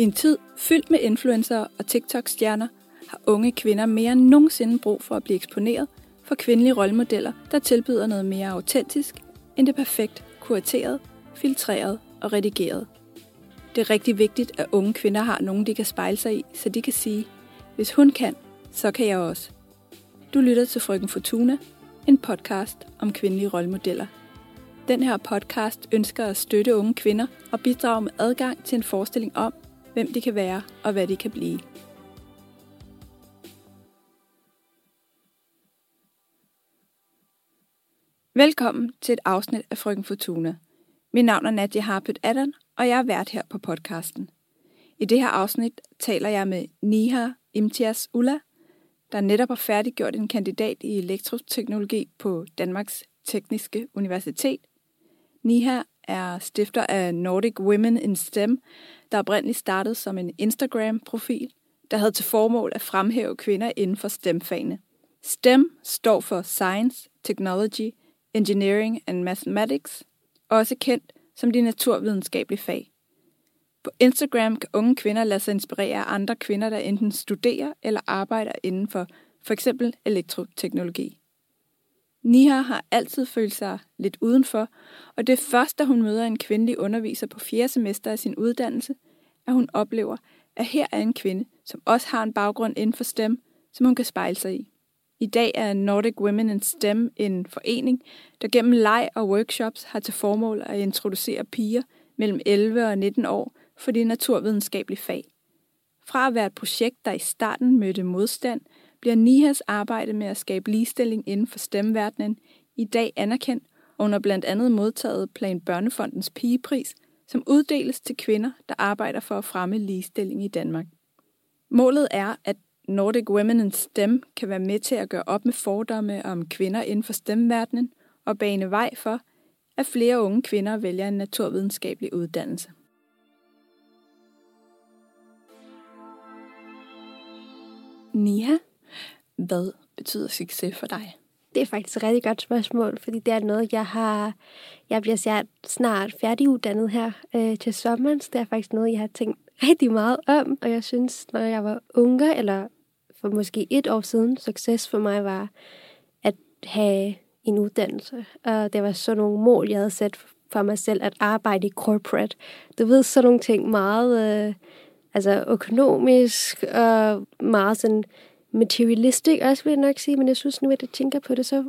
I en tid fyldt med influencer og TikTok-stjerner har unge kvinder mere end nogensinde brug for at blive eksponeret for kvindelige rollemodeller, der tilbyder noget mere autentisk end det perfekt kurateret, filtreret og redigeret. Det er rigtig vigtigt, at unge kvinder har nogen, de kan spejle sig i, så de kan sige, hvis hun kan, så kan jeg også. Du lytter til Frøken Fortuna, en podcast om kvindelige rollemodeller. Den her podcast ønsker at støtte unge kvinder og bidrage med adgang til en forestilling om, hvem de kan være og hvad de kan blive. Velkommen til et afsnit af Frøken Fortuna. Mit navn er Nadia Harpet Adden, og jeg er vært her på podcasten. I det her afsnit taler jeg med Niha Imtias Ulla, der netop har færdiggjort en kandidat i elektroteknologi på Danmarks Tekniske Universitet. Niha er stifter af Nordic Women in STEM, der oprindeligt startede som en Instagram-profil, der havde til formål at fremhæve kvinder inden for STEM-fagene. STEM står for Science, Technology, Engineering and Mathematics, også kendt som de naturvidenskabelige fag. På Instagram kan unge kvinder lade sig inspirere af andre kvinder, der enten studerer eller arbejder inden for f.eks. elektroteknologi. Niha har altid følt sig lidt udenfor, og det er først, da hun møder en kvindelig underviser på fjerde semester af sin uddannelse, at hun oplever, at her er en kvinde, som også har en baggrund inden for STEM, som hun kan spejle sig i. I dag er Nordic Women in STEM en forening, der gennem leg og workshops har til formål at introducere piger mellem 11 og 19 år for de naturvidenskabelige fag. Fra at være et projekt, der i starten mødte modstand, bliver Nihas arbejde med at skabe ligestilling inden for stemverdenen i dag anerkendt, og hun har blandt andet modtaget Plan Børnefondens pigepris, som uddeles til kvinder, der arbejder for at fremme ligestilling i Danmark. Målet er, at Nordic Women in STEM kan være med til at gøre op med fordomme om kvinder inden for stemverdenen og bane vej for, at flere unge kvinder vælger en naturvidenskabelig uddannelse. Nia, hvad betyder succes for dig? Det er faktisk et rigtig godt spørgsmål, fordi det er noget, jeg har... Jeg bliver snart færdiguddannet her øh, til sommeren, så det er faktisk noget, jeg har tænkt rigtig meget om, og jeg synes, når jeg var unge, eller for måske et år siden, succes for mig var at have en uddannelse. Og det var sådan nogle mål, jeg havde sat for mig selv, at arbejde i corporate. Du ved, sådan nogle ting meget øh, altså økonomisk og meget sådan materialistic også, vil jeg nok sige. Men jeg synes nu, at jeg tænker på det, så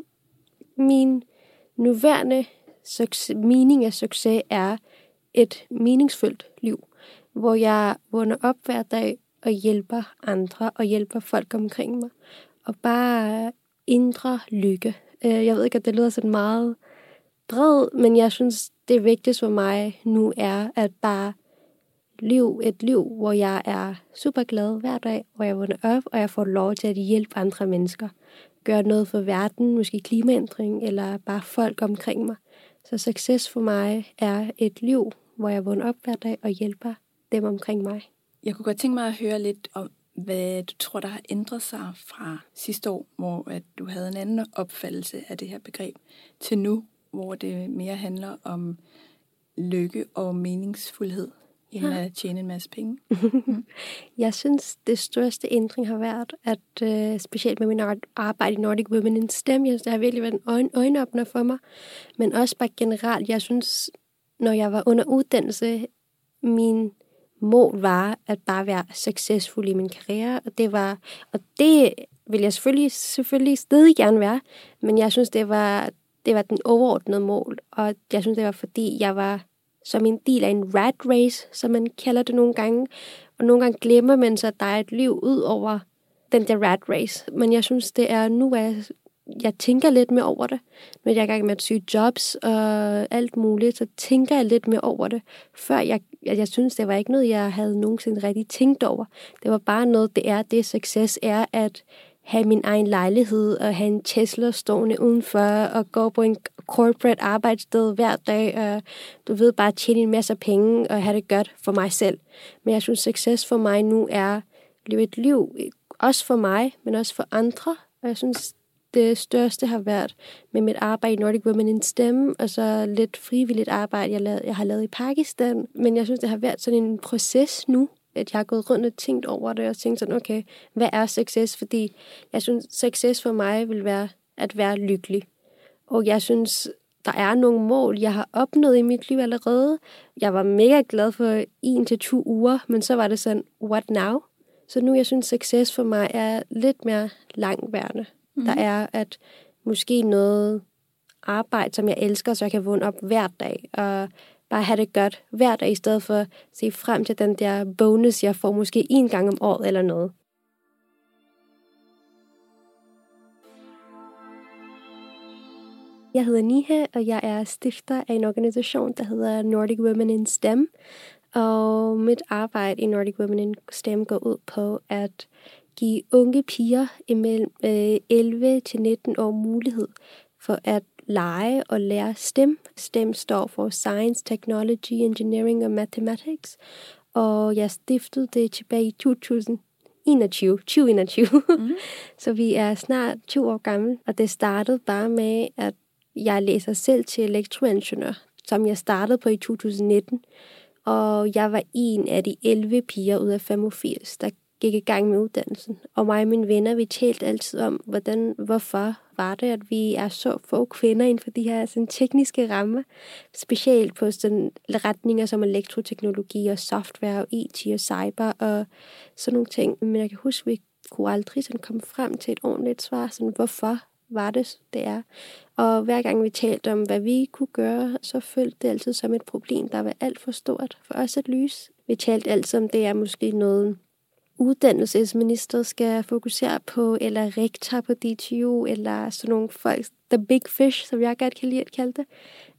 min nuværende succes, mening af succes er et meningsfuldt liv, hvor jeg vågner op hver dag og hjælper andre og hjælper folk omkring mig. Og bare indre lykke. Øh, jeg ved ikke, at det lyder sådan meget bred, men jeg synes, det vigtigste for mig nu er at bare liv, et liv, hvor jeg er super glad hver dag, hvor jeg vågner op, og jeg får lov til at hjælpe andre mennesker. Gøre noget for verden, måske klimaændring, eller bare folk omkring mig. Så succes for mig er et liv, hvor jeg vågner op hver dag og hjælper dem omkring mig. Jeg kunne godt tænke mig at høre lidt om, hvad du tror, der har ændret sig fra sidste år, hvor at du havde en anden opfattelse af det her begreb, til nu, hvor det mere handler om lykke og meningsfuldhed end ja. at tjene en masse penge. Mm. jeg synes, det største ændring har været, at øh, specielt med min arbejde i Nordic Women in STEM, jeg synes, det har virkelig været en øjen, øjenåbner for mig. Men også bare generelt, jeg synes, når jeg var under uddannelse, min mål var at bare være succesfuld i min karriere, og det var, og det vil jeg selvfølgelig, selvfølgelig stadig gerne være, men jeg synes, det var, det var den overordnede mål, og jeg synes, det var fordi, jeg var som en del af en rat race, som man kalder det nogle gange, og nogle gange glemmer man så, at der er et liv ud over den der rat race. Men jeg synes, det er nu, at jeg jeg tænker lidt mere over det. Når jeg er i gang med at søge jobs og alt muligt, så tænker jeg lidt mere over det. Før jeg, jeg, jeg synes, det var ikke noget, jeg havde nogensinde rigtig tænkt over. Det var bare noget, det er, det succes er at have min egen lejlighed og have en Tesla stående udenfor og gå på en corporate arbejdssted hver dag og du ved bare tjene en masse penge og have det godt for mig selv. Men jeg synes, succes for mig nu er at leve et liv, også for mig, men også for andre. Og jeg synes, det største har været med mit arbejde i Nordic Women in STEM, og så lidt frivilligt arbejde, jeg, lavede, jeg har lavet i Pakistan. Men jeg synes, det har været sådan en proces nu, at jeg har gået rundt og tænkt over det, og tænkt sådan, okay, hvad er succes? Fordi jeg synes, succes for mig vil være at være lykkelig. Og jeg synes, der er nogle mål, jeg har opnået i mit liv allerede. Jeg var mega glad for en til to uger, men så var det sådan, what now? Så nu jeg synes, succes for mig er lidt mere langværende. Mm. Der er at måske noget arbejde, som jeg elsker, så jeg kan vågne op hver dag og bare have det godt hver dag, i stedet for at se frem til den der bonus, jeg får måske en gang om året eller noget. Jeg hedder Niha, og jeg er stifter af en organisation, der hedder Nordic Women in STEM. Og mit arbejde i Nordic Women in STEM går ud på at give unge piger imellem øh, 11 til 19 år mulighed for at lege og lære STEM. STEM står for Science, Technology, Engineering og Mathematics. Og jeg stiftede det tilbage i 2021. 2021. Mm. Så vi er snart 20 år gamle, og det startede bare med, at jeg læser selv til elektroingeniør, som jeg startede på i 2019. Og jeg var en af de 11 piger ud af 85, der gik i gang med uddannelsen. Og mig og mine venner, vi talte altid om, hvordan, hvorfor var det, at vi er så få kvinder inden for de her sådan, tekniske rammer. Specielt på sådan, retninger som elektroteknologi og software og IT og cyber og sådan nogle ting. Men jeg kan huske, at vi kunne aldrig sådan komme frem til et ordentligt svar, sådan, hvorfor var det, det er. Og hver gang vi talte om, hvad vi kunne gøre, så følte det altid som et problem, der var alt for stort for os at lyse. Vi talte altid om, det er måske noget, uddannelsesminister skal fokusere på, eller rektor på DTU, eller sådan nogle folk, the big fish, som jeg godt kan lide at kalde det.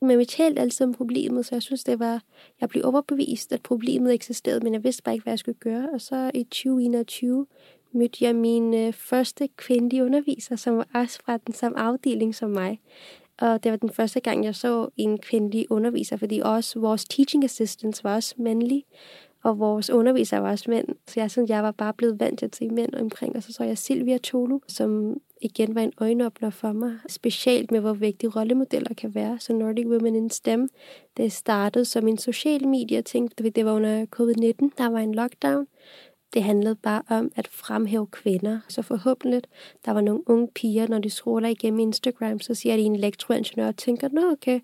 Men vi talte altid om problemet, så jeg synes, det var, jeg blev overbevist, at problemet eksisterede, men jeg vidste bare ikke, hvad jeg skulle gøre. Og så i 2021 mødte jeg min øh, første kvindelige underviser, som var også fra den samme afdeling som mig. Og det var den første gang, jeg så en kvindelig underviser, fordi også vores teaching assistants var også mandlige, og vores underviser var også mænd. Så jeg synes, jeg var bare blevet vant til at se mænd omkring. Og så så jeg Silvia Tolu, som igen var en øjenåbner for mig. Specielt med, hvor vigtige rollemodeller kan være. Så Nordic Women in STEM, det startede som en social medie tænkte Det var under covid-19, der var en lockdown. Det handlede bare om at fremhæve kvinder. Så forhåbentlig, der var nogle unge piger, når de scroller igennem Instagram, så siger de en elektroingeniør og tænker, nå okay,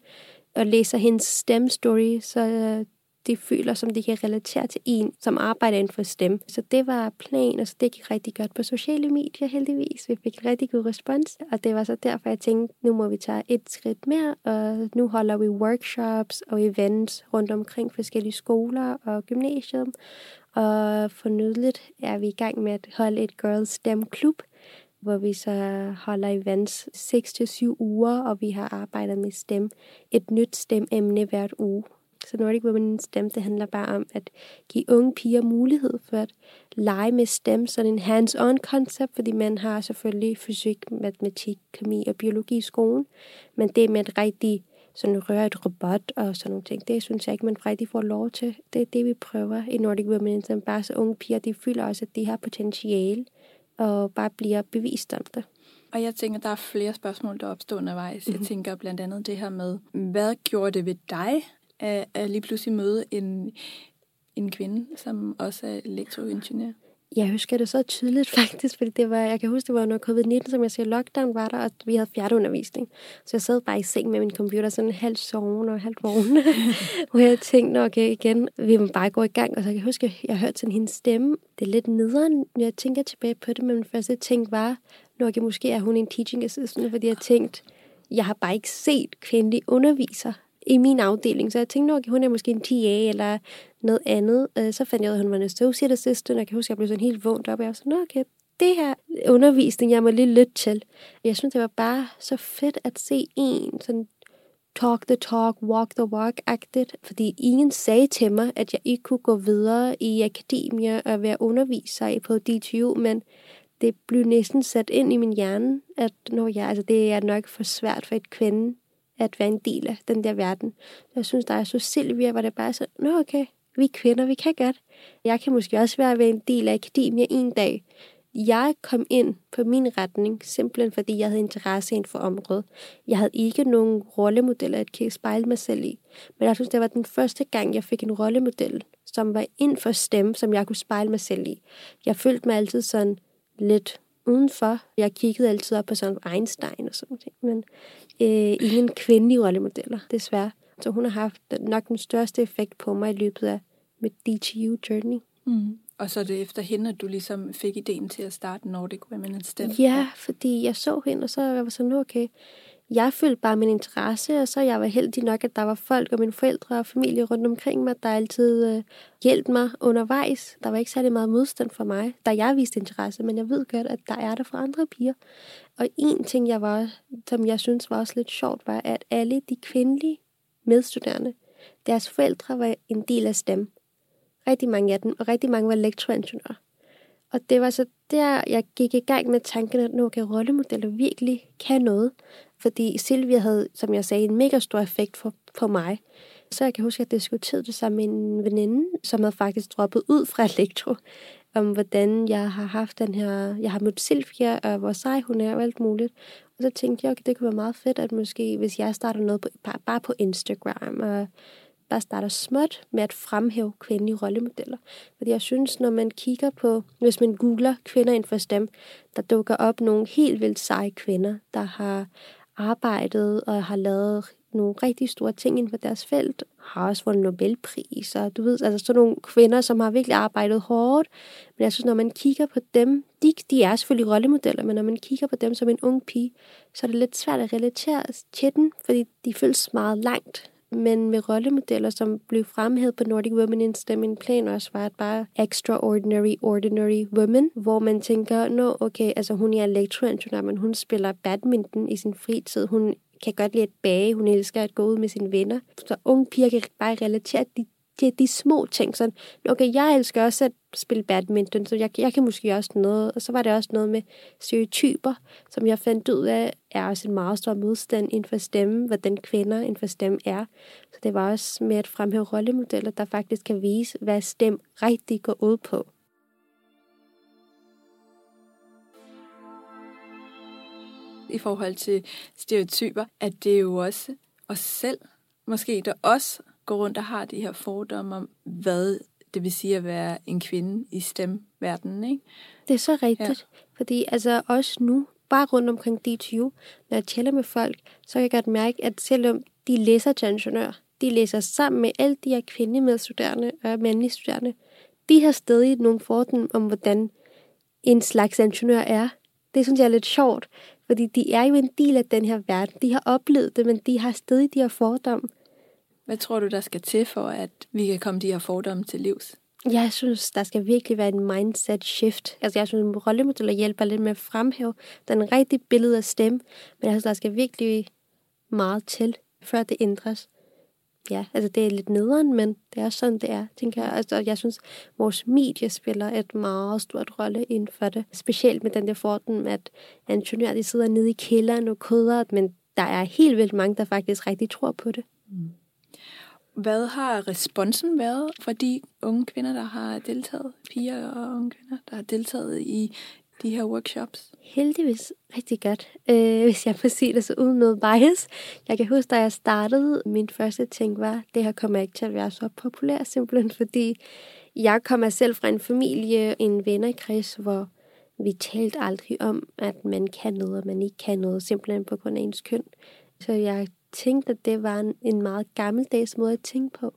og læser hendes STEM-story, så de føler, som de kan relatere til en, som arbejder inden for STEM. Så det var planen, og så det gik rigtig godt på sociale medier heldigvis. Vi fik rigtig god respons, og det var så derfor, jeg tænkte, nu må vi tage et skridt mere, og nu holder vi workshops og events rundt omkring forskellige skoler og gymnasium, og fornydeligt er vi i gang med at holde et Girls STEM Klub, hvor vi så holder events 6-7 uger, og vi har arbejdet med STEM, et nyt STEM-emne hvert uge. Så Nordic Women STEM, det handler bare om at give unge piger mulighed for at lege med STEM, sådan en hands-on koncept, fordi man har selvfølgelig fysik, matematik, kemi og biologi i skolen, men det med at rigtig sådan røre et robot og sådan nogle ting. Det synes jeg ikke, man rigtig får lov til. Det er det, vi prøver i Nordic Women. Som bare så unge piger, de føler også, at de har potentiale og bare bliver bevist om det. Og jeg tænker, der er flere spørgsmål, der opstår undervejs. Mm-hmm. Jeg mhm. tænker blandt andet det her med, hvad gjorde det ved dig, at, at lige pludselig møde en, en kvinde, som også er elektroingeniør? Jeg husker det så tydeligt faktisk, fordi det var, jeg kan huske, det var under covid-19, som jeg siger, lockdown var der, og vi havde fjerdeundervisning. Så jeg sad bare i seng med min computer, sådan halvt sovende og halvt vågen. hvor jeg tænkte, okay, igen, vi må bare gå i gang. Og så kan jeg huske, at jeg hørte sådan hendes stemme. Det er lidt nederen, når jeg tænker tilbage på det, men min første ting var, nok måske er hun en teaching assistant, fordi jeg tænkte, jeg har bare ikke set kvindelige underviser i min afdeling. Så jeg tænkte, okay, hun er måske en TA eller noget andet. Øh, så fandt jeg ud af, at hun var en associate assistant, og jeg kan huske, at jeg blev sådan helt vågnet op, og jeg var sådan, okay, det her undervisning, jeg må lige lytte til. Jeg synes, det var bare så fedt at se en sådan talk the talk, walk the walk-agtigt, fordi ingen sagde til mig, at jeg ikke kunne gå videre i akademia og være underviser på DTU, men det blev næsten sat ind i min hjerne, at når jeg, altså det er nok for svært for et kvinde at være en del af den der verden. Jeg synes, der er så Silvia, hvor det bare er så, nå okay, vi er kvinder, vi kan godt. Jeg kan måske også være, være en del af akademia en dag. Jeg kom ind på min retning, simpelthen fordi jeg havde interesse inden for området. Jeg havde ikke nogen rollemodeller at kan spejle mig selv i. Men jeg synes, det var den første gang, jeg fik en rollemodel, som var ind for stemme, som jeg kunne spejle mig selv i. Jeg følte mig altid sådan lidt udenfor. Jeg kiggede altid op på sådan Einstein og sådan noget, men øh, ingen kvindelige rollemodeller, desværre. Så hun har haft nok den største effekt på mig i løbet af mit DTU journey. Mm. Og så er det efter hende, at du ligesom fik ideen til at starte Nordic Women in STEM? Ja, fordi jeg så hende, og så var jeg sådan, okay, jeg følte bare min interesse, og så jeg var heldig nok, at der var folk og mine forældre og familie rundt omkring mig, der altid øh, hjalp mig undervejs. Der var ikke særlig meget modstand for mig, da jeg viste interesse, men jeg ved godt, at der er der for andre piger. Og en ting, jeg var, som jeg synes var også lidt sjovt, var, at alle de kvindelige medstuderende, deres forældre var en del af STEM. Rigtig mange af dem, og rigtig mange var elektroingeniører. Og det var så der, jeg gik i gang med tanken, at nu kan rollemodeller virkelig kan noget. Fordi Silvia havde, som jeg sagde, en mega stor effekt for, for mig. Så jeg kan huske, at jeg diskuterede det sammen med en veninde, som havde faktisk droppet ud fra elektro, om hvordan jeg har haft den her, jeg har mødt Silvia, og hvor sej hun er, og alt muligt. Og så tænkte jeg, okay, det kunne være meget fedt, at måske, hvis jeg starter noget på, bare, bare på Instagram, og bare starter småt med at fremhæve kvindelige rollemodeller. Fordi jeg synes, når man kigger på, hvis man googler kvinder inden for STEM, der dukker op nogle helt vildt seje kvinder, der har arbejdet og har lavet nogle rigtig store ting inden for deres felt, har også vundet Nobelpris, og du ved, altså sådan nogle kvinder, som har virkelig arbejdet hårdt. Men jeg synes, når man kigger på dem, de, de er selvfølgelig rollemodeller, men når man kigger på dem som en ung pige, så er det lidt svært at relatere til den, fordi de føles meget langt men med rollemodeller, som blev fremhævet på Nordic Women in STEM, min plan også var at bare extraordinary, ordinary women, hvor man tænker, nå, okay, altså hun er elektroingeniør, men hun spiller badminton i sin fritid, hun kan godt lide at bage, hun elsker at gå ud med sine venner. Så unge piger kan bare relatere de, de, de små ting. Sådan, okay, jeg elsker også at spille badminton, så jeg, jeg kan måske også noget. Og så var det også noget med stereotyper, som jeg fandt ud af, er også en meget stor modstand inden for stemme, hvordan kvinder inden for stemme er. Så det var også med at fremhæve rollemodeller, der faktisk kan vise, hvad stemme rigtig går ud på. I forhold til stereotyper, at det er jo også os selv, måske der også går rundt og har de her fordomme om, hvad det vil sige at være en kvinde i stemverdenen, ikke? Det er så rigtigt, ja. fordi altså også nu, bare rundt omkring DTU, når jeg tæller med folk, så kan jeg godt mærke, at selvom de læser til ingeniør, de læser sammen med alle de her kvindelige studerende og mandlige studerende, de har stadig nogle fordomme om, hvordan en slags ingeniør er. Det synes jeg er lidt sjovt, fordi de er jo en del af den her verden. De har oplevet det, men de har stadig de her fordomme. Hvad tror du, der skal til for, at vi kan komme de her fordomme til livs? Jeg synes, der skal virkelig være en mindset shift. Altså, jeg synes, at rollemodeller hjælper lidt med at fremhæve den rigtige billede af stemme, men altså, der skal virkelig meget til, før det ændres. Ja, altså det er lidt nederen, men det er sådan, det er, tænker jeg. Altså, jeg synes, vores medie spiller et meget stort rolle inden for det. Specielt med den der fordom, at ingeniører, de sidder nede i kælderen og koder, men der er helt vildt mange, der faktisk rigtig tror på det. Mm. Hvad har responsen været for de unge kvinder, der har deltaget, piger og unge kvinder, der har deltaget i de her workshops? Heldigvis rigtig godt, øh, hvis jeg må sige det så uden noget bias. Jeg kan huske, da jeg startede, min første ting var, det her kommer ikke til at være så populær, simpelthen fordi jeg kommer selv fra en familie, en vennerkreds, hvor vi talte aldrig om, at man kan noget, og man ikke kan noget, simpelthen på grund af ens køn. Så jeg tænkte, at det var en, en meget gammeldags måde at tænke på.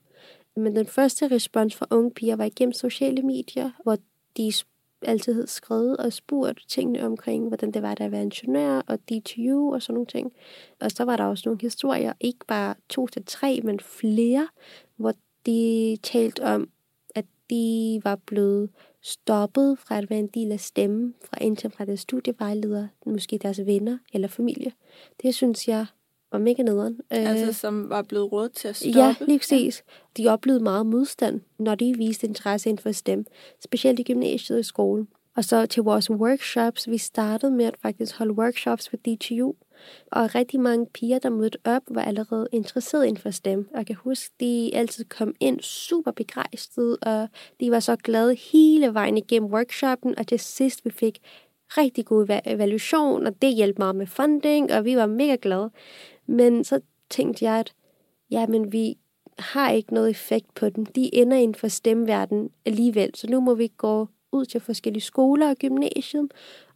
Men den første respons fra unge piger var igennem sociale medier, hvor de altid havde skrevet og spurgt tingene omkring, hvordan det var at være ingeniør og DTU og sådan nogle ting. Og så var der også nogle historier, ikke bare to til tre, men flere, hvor de talte om, at de var blevet stoppet fra at være en del af stemmen, fra enten fra deres studievejleder, måske deres venner eller familie. Det synes jeg var mega nederen. Altså øh, som var blevet råd til at stoppe? Ja, lige præcis. De oplevede meget modstand, når de viste interesse inden for STEM, specielt i gymnasiet og i skolen. Og så til vores workshops, vi startede med at faktisk holde workshops for DTU, og rigtig mange piger, der mødte op, var allerede interesseret inden for STEM. Og jeg kan huske, de altid kom ind super begejstrede, og de var så glade hele vejen igennem workshoppen, og til sidst vi fik rigtig god evaluation, og det hjalp meget med funding, og vi var mega glade. Men så tænkte jeg, at ja, men vi har ikke noget effekt på dem. De ender inden for stemverden alligevel. Så nu må vi gå ud til forskellige skoler og gymnasium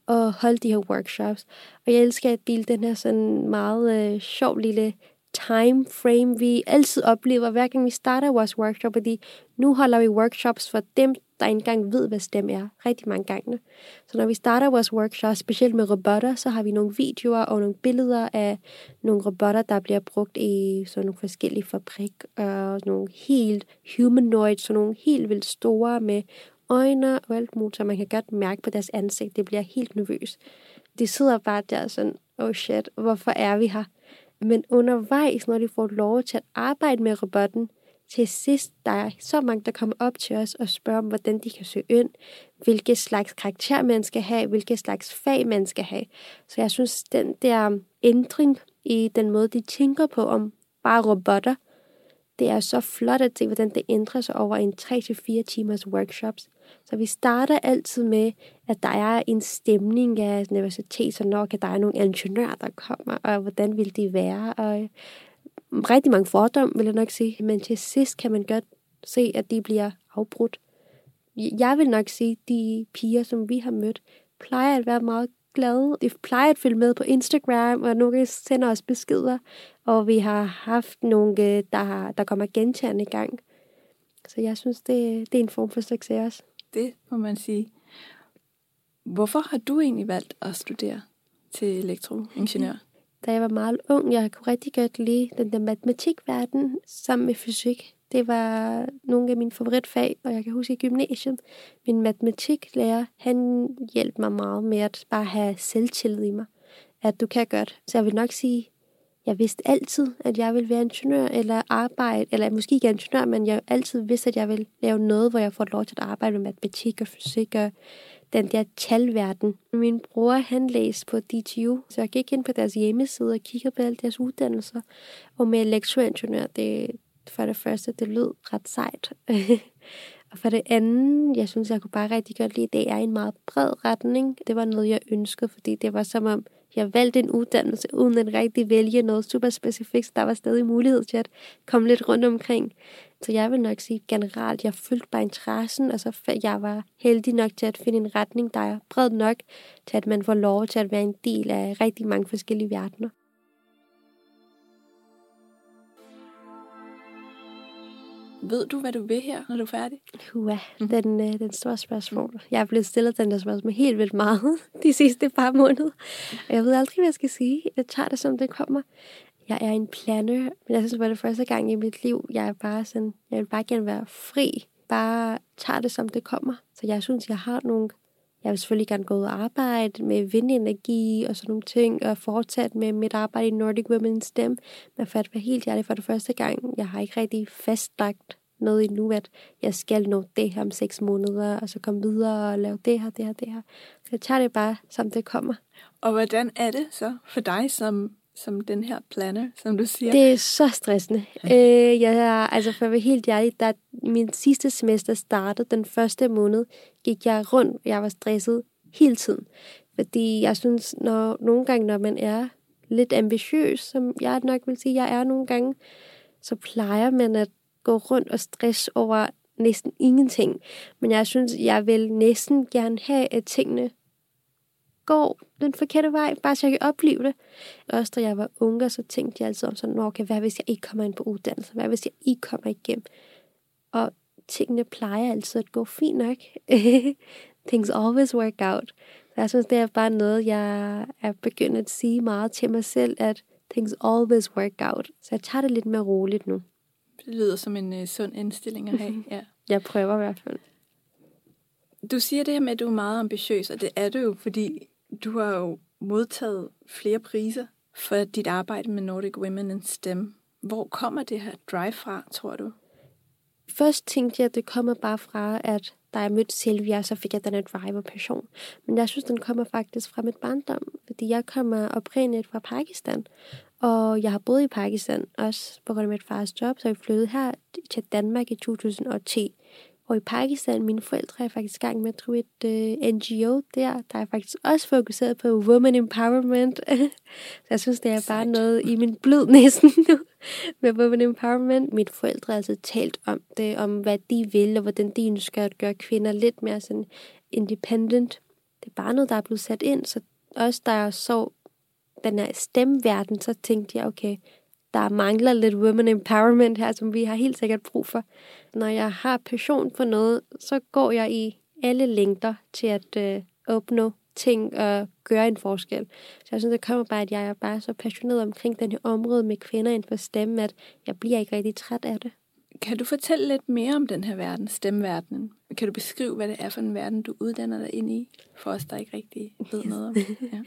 og holde de her workshops. Og jeg elsker at dele den her sådan meget øh, sjov lille time frame, vi altid oplever, hver gang vi starter vores workshop, fordi nu holder vi workshops for dem, der ikke engang ved, hvad STEM er, rigtig mange gange. Så når vi starter vores workshop, specielt med robotter, så har vi nogle videoer og nogle billeder af nogle robotter, der bliver brugt i sådan nogle forskellige fabrik, og nogle helt humanoid, så nogle helt vildt store med øjne og alt muligt, så man kan godt mærke på deres ansigt, det bliver helt nervøs. De sidder bare der sådan, oh shit, hvorfor er vi her? Men undervejs, når de får lov til at arbejde med robotten, til sidst, der er så mange, der kommer op til os og spørger om, hvordan de kan søge ind, hvilke slags karakter man skal have, hvilke slags fag man skal have. Så jeg synes, den der ændring i den måde, de tænker på om bare robotter, det er så flot at se, hvordan det ændrer sig over en 3-4 timers workshops. Så vi starter altid med, at der er en stemning af universitet, så nok at der er nogle ingeniører, der kommer, og hvordan vil de være, og rigtig mange fordomme, vil jeg nok sige. Men til sidst kan man godt se, at de bliver afbrudt. Jeg vil nok sige, at de piger, som vi har mødt, plejer at være meget glade. De plejer at følge med på Instagram, og nogle sender os beskeder. Og vi har haft nogle, øh, der, der kommer gentagende i gang. Så jeg synes, det, det er en form for succes også. Det må man sige. Hvorfor har du egentlig valgt at studere til elektroingeniør? Da jeg var meget ung, jeg kunne rigtig godt lide den der matematikverden sammen med fysik. Det var nogle af mine favoritfag, og jeg kan huske i gymnasiet, min matematiklærer, han hjalp mig meget med at bare have selvtillid i mig. At du kan godt. Så jeg vil nok sige, jeg vidste altid, at jeg ville være ingeniør eller arbejde, eller måske ikke ingeniør, men jeg altid vidste, at jeg ville lave noget, hvor jeg får lov til at arbejde med matematik og fysik og den der talverden. Min bror, han læste på DTU, så jeg gik ind på deres hjemmeside og kiggede på alle deres uddannelser. Og med elektroingeniør, det for det første, det lød ret sejt. og for det andet, jeg synes, jeg kunne bare rigtig godt lide, det er en meget bred retning. Det var noget, jeg ønskede, fordi det var som om, jeg valgte en uddannelse, uden at rigtig vælge noget super specifikt, så der var stadig mulighed til at komme lidt rundt omkring. Så jeg vil nok sige generelt, jeg følte bare interessen, og så jeg var heldig nok til at finde en retning, der er bred nok til, at man får lov til at være en del af rigtig mange forskellige verdener. Ved du, hvad du vil her, når du er færdig? Hua, mm. den, øh, den store spørgsmål. Jeg er blevet stillet den der spørgsmål helt vildt meget de sidste par måneder. Og jeg ved aldrig, hvad jeg skal sige. Jeg tager det, som det kommer. Jeg er en planner, men jeg synes, det var det første gang i mit liv, jeg er bare sådan, jeg vil bare gerne være fri. Bare tage det, som det kommer. Så jeg synes, jeg har nogle jeg vil selvfølgelig gerne gå ud og arbejde med vindenergi og sådan nogle ting, og fortsætte med mit arbejde i Nordic Women's STEM. Men for at være helt ærlig for det første gang, jeg har ikke rigtig fastlagt noget endnu, at jeg skal nå det her om seks måneder, og så komme videre og lave det her, det her, det her. Så jeg tager det bare, som det kommer. Og hvordan er det så for dig som som den her planner, som du siger? Det er så stressende. Ja. Øh, jeg er, altså for at være helt ærlig, da min sidste semester startede, den første måned, gik jeg rundt, jeg var stresset hele tiden. Fordi jeg synes, når nogle gange, når man er lidt ambitiøs, som jeg nok vil sige, jeg er nogle gange, så plejer man at gå rundt og stress over næsten ingenting. Men jeg synes, jeg vil næsten gerne have, at tingene går den forkerte vej, bare så jeg kan opleve det. Også da jeg var unge, så tænkte jeg altid om sådan, okay, hvad hvis jeg ikke kommer ind på uddannelse? Hvad hvis jeg ikke kommer igennem? Og tingene plejer altid at gå fint nok. Things always work out. Så jeg synes, det er bare noget, jeg er begyndt at sige meget til mig selv, at things always work out. Så jeg tager det lidt mere roligt nu. Det lyder som en uh, sund indstilling at have. Ja. jeg prøver i hvert fald. Du siger det her med, at du er meget ambitiøs, og det er du jo, fordi du har jo modtaget flere priser for dit arbejde med Nordic Women in STEM. Hvor kommer det her drive fra, tror du? Først tænkte jeg, at det kommer bare fra, at da jeg mødte Silvia, så fik jeg den her drive og passion. Men jeg synes, den kommer faktisk fra mit barndom, fordi jeg kommer oprindeligt fra Pakistan. Og jeg har boet i Pakistan også på grund af mit fars job, så jeg flyttede her til Danmark i 2010 og i Pakistan, mine forældre er faktisk i gang med at drive et øh, NGO der, der er faktisk også fokuseret på women empowerment. så jeg synes, det er bare noget i min blod næsten nu med women empowerment. Mine forældre har altid talt om det, om hvad de vil, og hvordan de ønsker at gøre kvinder lidt mere sådan independent. Det er bare noget, der er blevet sat ind, så også der så den her stemverden, så tænkte jeg, okay, der mangler lidt women empowerment her, som vi har helt sikkert brug for. Når jeg har passion for noget, så går jeg i alle længder til at øh, opnå ting og gøre en forskel. Så jeg synes, det kommer bare, at jeg er bare så passioneret omkring den her område med kvinder inden for stemme, at jeg bliver ikke rigtig træt af det. Kan du fortælle lidt mere om den her verden, stemmeverdenen? Kan du beskrive, hvad det er for en verden, du uddanner dig ind i, for os, der ikke rigtig ved noget om Ja.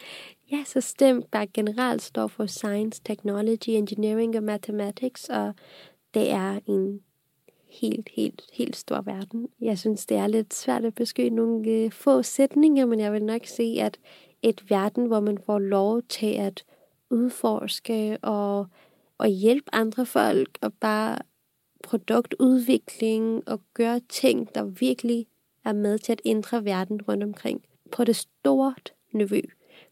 ja, så STEM bare generelt står for Science, Technology, Engineering og Mathematics, og det er en helt, helt, helt stor verden. Jeg synes, det er lidt svært at beskrive nogle øh, få sætninger, men jeg vil nok sige, at et verden, hvor man får lov til at udforske og, og hjælpe andre folk, og bare produktudvikling og gøre ting, der virkelig er med til at ændre verden rundt omkring. På det stort niveau,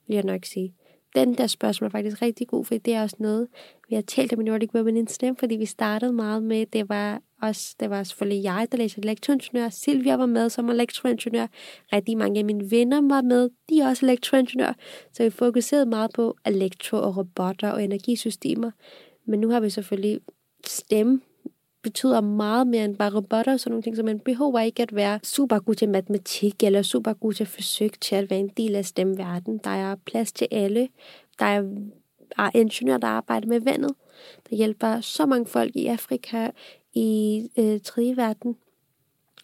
vil jeg nok sige. Den der spørgsmål er faktisk rigtig god, for det er også noget, vi har talt om i Nordic Women in STEM, fordi vi startede meget med, det var også, det var selvfølgelig jeg, der læste elektroingeniør. Silvia var med som elektroingeniør. Rigtig mange af mine venner var med, de er også elektroingeniør. Så vi fokuserede meget på elektro og robotter og energisystemer. Men nu har vi selvfølgelig STEM, betyder meget mere end bare robotter og sådan nogle ting, så man behøver ikke at være super god til matematik eller super god til fysik til at være en del af stemverden. Der er plads til alle. Der er, er ingeniører, der arbejder med vandet. Der hjælper så mange folk i Afrika, i øh, tredje verden.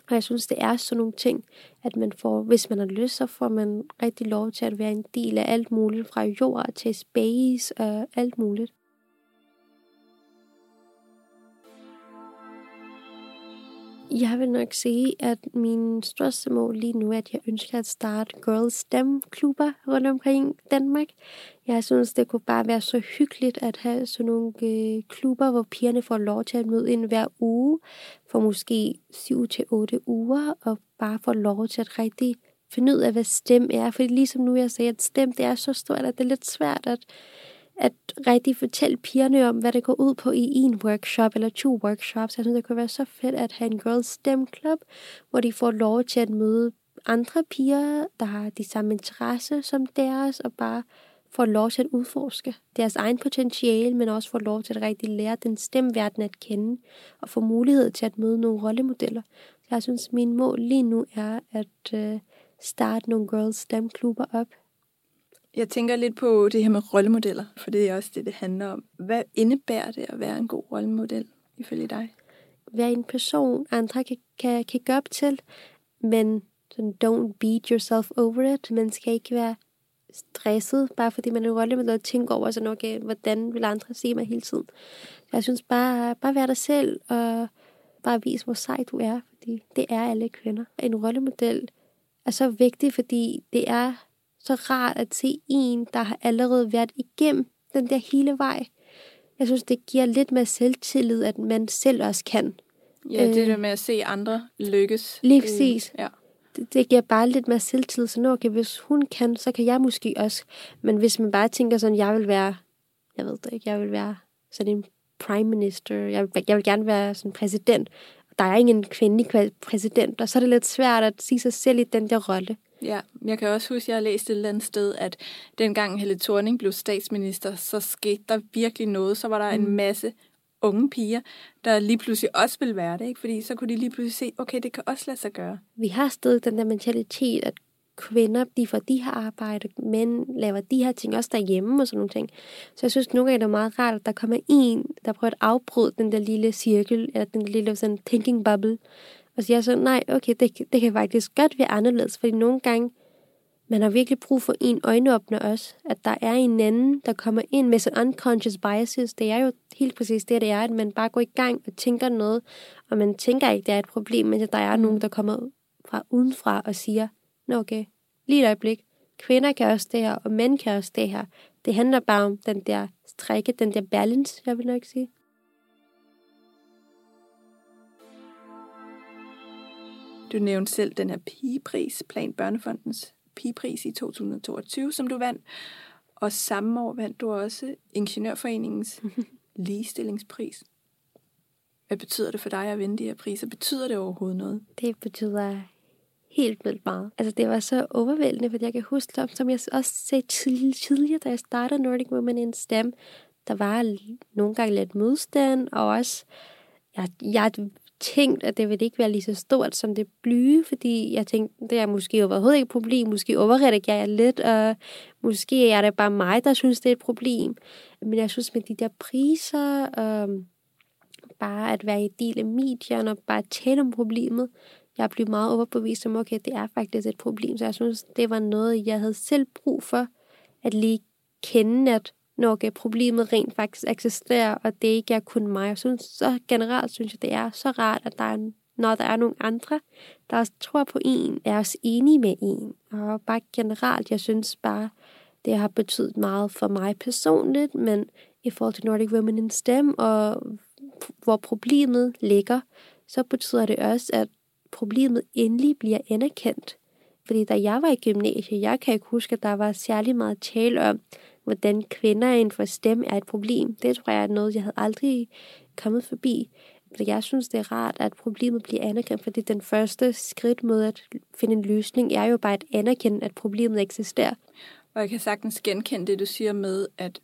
Og jeg synes, det er sådan nogle ting, at man får, hvis man har lyst, så får man rigtig lov til at være en del af alt muligt, fra jord til space og alt muligt. Jeg vil nok sige, at min største mål lige nu er, at jeg ønsker at starte Girls STEM-klubber rundt omkring Danmark. Jeg synes, det kunne bare være så hyggeligt at have sådan nogle øh, klubber, hvor pigerne får lov til at møde ind hver uge, for måske 7-8 uger, og bare får lov til at rigtig finde ud af, hvad STEM er. For ligesom nu jeg sagde, at STEM det er så stort, at det er lidt svært at at rigtig fortælle pigerne om, hvad det går ud på i en workshop eller to workshops. Jeg synes, det kunne være så fedt at have en Girls STEM Club, hvor de får lov til at møde andre piger, der har de samme interesse som deres, og bare får lov til at udforske deres egen potentiale, men også får lov til at rigtig lære den stemverden at kende, og få mulighed til at møde nogle rollemodeller. Så jeg synes, min mål lige nu er at øh, starte nogle Girls STEM klubber op jeg tænker lidt på det her med rollemodeller, for det er også det, det handler om. Hvad indebærer det at være en god rollemodel, ifølge dig? Være en person, andre kan, kan kigge op til, men sådan, don't beat yourself over it. Man skal ikke være stresset, bare fordi man er en rollemodel og tænke over, sådan, okay, hvordan vil andre se mig hele tiden. Jeg synes bare, bare være dig selv, og bare vise, hvor sej du er, fordi det er alle kvinder. En rollemodel er så vigtig, fordi det er så rart at se en, der har allerede været igennem den der hele vej. Jeg synes, det giver lidt mere selvtillid, at man selv også kan. Ja, det øh, der med at se andre lykkes. Lige præcis. ja. Det, det giver bare lidt mere selvtillid, så okay, hvis hun kan, så kan jeg måske også. Men hvis man bare tænker sådan, jeg vil være, jeg ved det ikke, jeg vil være sådan en prime minister, jeg vil, jeg vil gerne være sådan præsident, der er ingen kvindelig præsident, og så er det lidt svært at sige sig selv i den der rolle. Ja, jeg kan også huske, at jeg har læst et eller andet sted, at dengang Helle Thorning blev statsminister, så skete der virkelig noget. Så var der mm. en masse unge piger, der lige pludselig også ville være det, ikke? fordi så kunne de lige pludselig se, okay, det kan også lade sig gøre. Vi har stadig den der mentalitet, at kvinder, de får de her arbejde, mænd laver de her ting også derhjemme og sådan nogle ting. Så jeg synes nogle gange, det er meget rart, at der kommer en, der prøver at afbryde den der lille cirkel, eller den lille sådan thinking bubble, og siger så, nej, okay, det, det kan faktisk godt være anderledes, fordi nogle gange, man har virkelig brug for en øjenåbner også, at der er en anden, der kommer ind med sådan unconscious biases. Det er jo helt præcis det, det er, at man bare går i gang og tænker noget, og man tænker ikke, det er et problem, men at der er nogen, der kommer fra udenfra og siger, nå okay, lige et øjeblik, kvinder kan også det her, og mænd kan også det her. Det handler bare om den der strække, den der balance, jeg vil nok sige. Du nævnte selv den her pigepris, Plan Børnefondens pigepris i 2022, som du vandt. Og samme år vandt du også Ingeniørforeningens ligestillingspris. Hvad betyder det for dig at vinde de her priser? Betyder det overhovedet noget? Det betyder helt vildt meget. Altså det var så overvældende, fordi jeg kan huske, som jeg også sagde tidligere, da jeg startede Nordic Women in STEM, der var nogle gange lidt modstand, og også, jeg, jeg tænkt, at det ville ikke være lige så stort som det blyge, fordi jeg tænkte, det er måske overhovedet ikke et problem, måske overredigerer jeg lidt, og måske er det bare mig, der synes, det er et problem. Men jeg synes med de der priser, og bare at være i del af medierne, og bare tale om problemet, jeg blev meget overbevist om, okay, det er faktisk et problem, så jeg synes, det var noget, jeg havde selv brug for, at lige kende, at når okay, problemet rent faktisk eksisterer, og det ikke er kun mig. Jeg synes, så generelt synes jeg, det er så rart, at der er, når der er nogle andre, der også tror på en, er også enige med en. Og bare generelt, jeg synes bare, det har betydet meget for mig personligt, men i forhold til Nordic Women in STEM, og hvor problemet ligger, så betyder det også, at problemet endelig bliver anerkendt. Fordi da jeg var i gymnasiet, jeg kan ikke huske, at der var særlig meget tale om, hvordan kvinder inden for STEM er et problem. Det tror jeg er noget, jeg havde aldrig kommet forbi. Så jeg synes, det er rart, at problemet bliver anerkendt, fordi den første skridt mod at finde en løsning er jo bare at anerkende, at problemet eksisterer. Og jeg kan sagtens genkende det, du siger med, at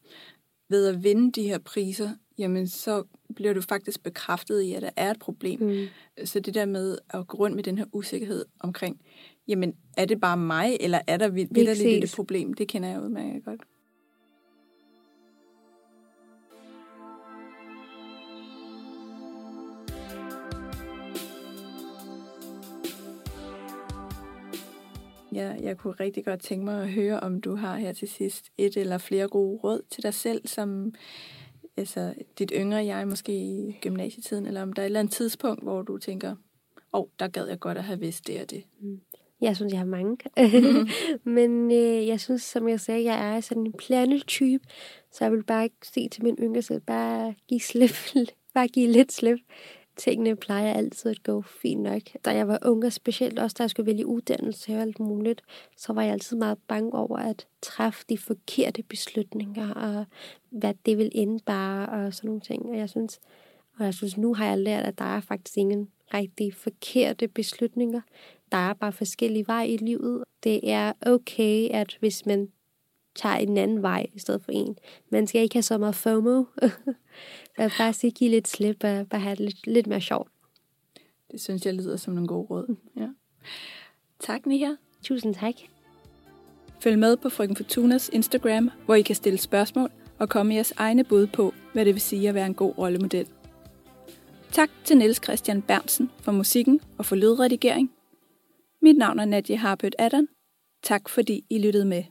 ved at vinde de her priser, jamen så bliver du faktisk bekræftet i, at der er et problem. Mm. Så det der med at gå rundt med den her usikkerhed omkring, jamen er det bare mig, eller er der vildt et problem? Det kender jeg udmærket godt. Ja, jeg kunne rigtig godt tænke mig at høre, om du har her til sidst et eller flere gode råd til dig selv, som altså, dit yngre jeg måske i gymnasietiden, eller om der er et eller andet tidspunkt, hvor du tænker, åh, oh, der gad jeg godt at have vidst det og det. Mm. Jeg synes, jeg har mange. Men øh, jeg synes, som jeg sagde, jeg er sådan en planetype, så jeg vil bare se til min yngre selv, bare give slip, bare give lidt slip tingene plejer altid at gå fint nok. Da jeg var ung, og specielt også da jeg skulle vælge uddannelse og alt muligt, så var jeg altid meget bange over at træffe de forkerte beslutninger, og hvad det vil indebære, og sådan nogle ting. Og jeg synes, og jeg synes, nu har jeg lært, at der er faktisk ingen rigtig forkerte beslutninger. Der er bare forskellige veje i livet. Det er okay, at hvis man tager en anden vej i stedet for en. Man skal ikke have så meget FOMO. så bare sige, give lidt slip og bare have det lidt, lidt mere sjovt. Det synes jeg lyder som en god råd. Ja. Tak, Nia. Tusind tak. Følg med på Frøken Fortunas Instagram, hvor I kan stille spørgsmål og komme jeres egne bud på, hvad det vil sige at være en god rollemodel. Tak til Niels Christian Bernsen for musikken og for lydredigering. Mit navn er Nadia Harpøt Adam. Tak fordi I lyttede med.